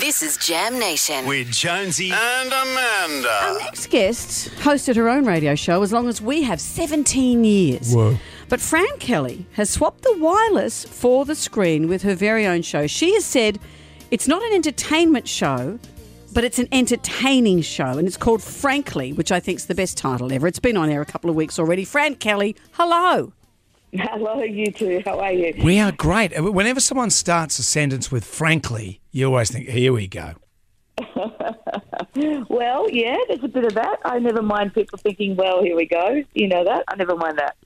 This is Jam Nation. with Jonesy and Amanda. Our next guest hosted her own radio show as long as we have 17 years. Whoa. But Fran Kelly has swapped the wireless for the screen with her very own show. She has said it's not an entertainment show, but it's an entertaining show, and it's called Frankly, which I think is the best title ever. It's been on air a couple of weeks already. Fran Kelly, hello. Hello, you two. How are you? We are great. Whenever someone starts a sentence with frankly, you always think, here we go. Well, yeah, there's a bit of that. I never mind people thinking, well, here we go. You know that? I never mind that.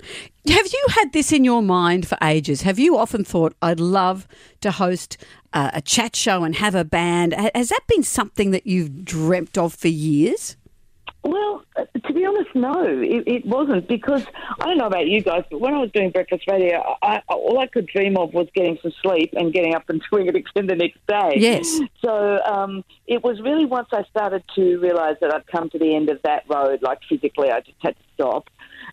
Have you had this in your mind for ages? Have you often thought, I'd love to host uh, a chat show and have a band? Has that been something that you've dreamt of for years? Well, to be honest, no, it, it wasn't because I don't know about you guys, but when I was doing breakfast radio, I, I, all I could dream of was getting some sleep and getting up and doing it again the next day. Yes. So um, it was really once I started to realise that I'd come to the end of that road, like physically, I just had to stop.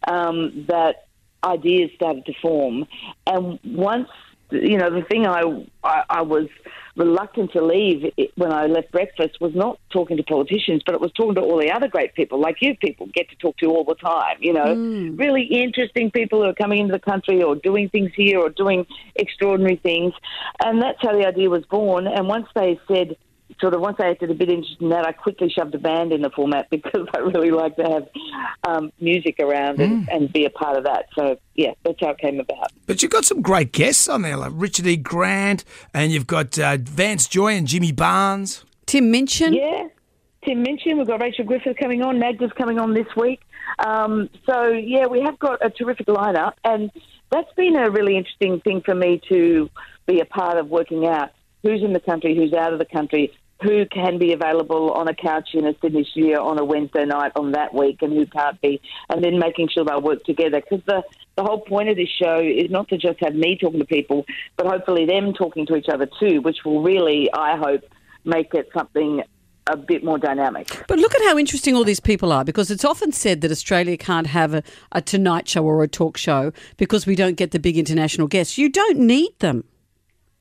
Um, that ideas started to form, and once you know the thing I I, I was reluctant to leave when I left breakfast was not talking to politicians, but it was talking to all the other great people like you people get to talk to all the time. You know, mm. really interesting people who are coming into the country or doing things here or doing extraordinary things, and that's how the idea was born. And once they said sort of once I acted a bit interested in that, I quickly shoved a band in the format because I really like to have um, music around and, and be a part of that. So yeah, that's how it came about. But you've got some great guests on there, like Richard E. Grant, and you've got uh, Vance Joy and Jimmy Barnes. Tim Minchin? Yeah, Tim Minchin. We've got Rachel Griffith coming on. Magda's coming on this week. Um, so yeah, we have got a terrific lineup, and that's been a really interesting thing for me to be a part of working out who's in the country, who's out of the country, who can be available on a couch in a Sydney studio on a Wednesday night on that week, and who can't be, and then making sure they'll work together. Because the the whole point of this show is not to just have me talking to people, but hopefully them talking to each other too, which will really, I hope, make it something a bit more dynamic. But look at how interesting all these people are because it's often said that Australia can't have a, a Tonight Show or a talk show because we don't get the big international guests. You don't need them.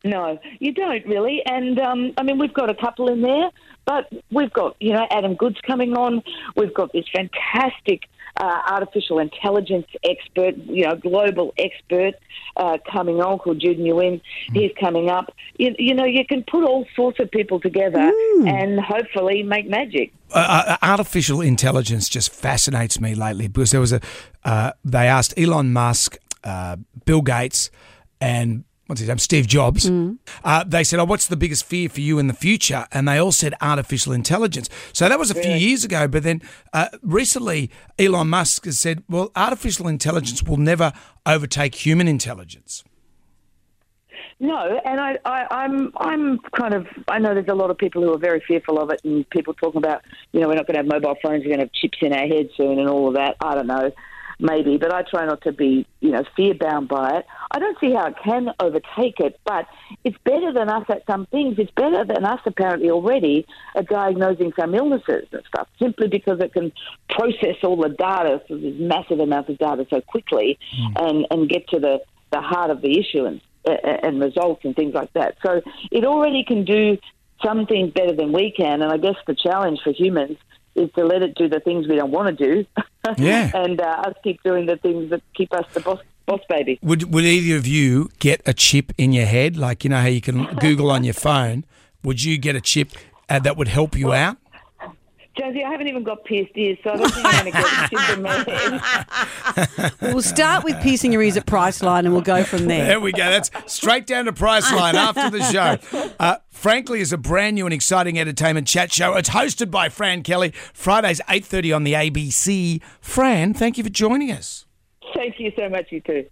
No, you don't really. And um, I mean, we've got a couple in there, but we've got, you know, Adam Goodes coming on. We've got this fantastic uh, artificial intelligence expert, you know, global expert uh, coming on called Jude Nguyen. He's coming up. You, you know, you can put all sorts of people together and hopefully make magic. Uh, uh, artificial intelligence just fascinates me lately because there was a. Uh, they asked Elon Musk, uh, Bill Gates, and what's his name, Steve Jobs. Uh, they said, "Oh, what's the biggest fear for you in the future?" And they all said artificial intelligence. So that was a few years ago. But then uh, recently, Elon Musk has said, "Well, artificial intelligence will never overtake human intelligence." No, and I, I, I'm, I'm kind of. I know there's a lot of people who are very fearful of it, and people talking about, you know, we're not going to have mobile phones, we're going to have chips in our heads soon, and all of that. I don't know, maybe, but I try not to be, you know, fear bound by it. I don't see how it can overtake it, but it's better than us at some things. It's better than us apparently already at diagnosing some illnesses and stuff, simply because it can process all the data, so there's massive amounts of data so quickly, hmm. and and get to the the heart of the issue and and results and things like that. So it already can do some things better than we can, and I guess the challenge for humans is to let it do the things we don't want to do, Yeah. and uh, us keep doing the things that keep us the boss, boss baby. Would Would either of you get a chip in your head, like you know how you can Google on your phone? Would you get a chip uh, that would help you out? Jonesy, I haven't even got pierced ears, so I don't think I'm going to get a chip in my head. We'll start with piercing your ears at Priceline and we'll go from there. There we go. That's straight down to Priceline after the show. Uh, Frankly, is a brand new and exciting entertainment chat show. It's hosted by Fran Kelly. Fridays eight thirty on the ABC. Fran, thank you for joining us. Thank you so much, you too.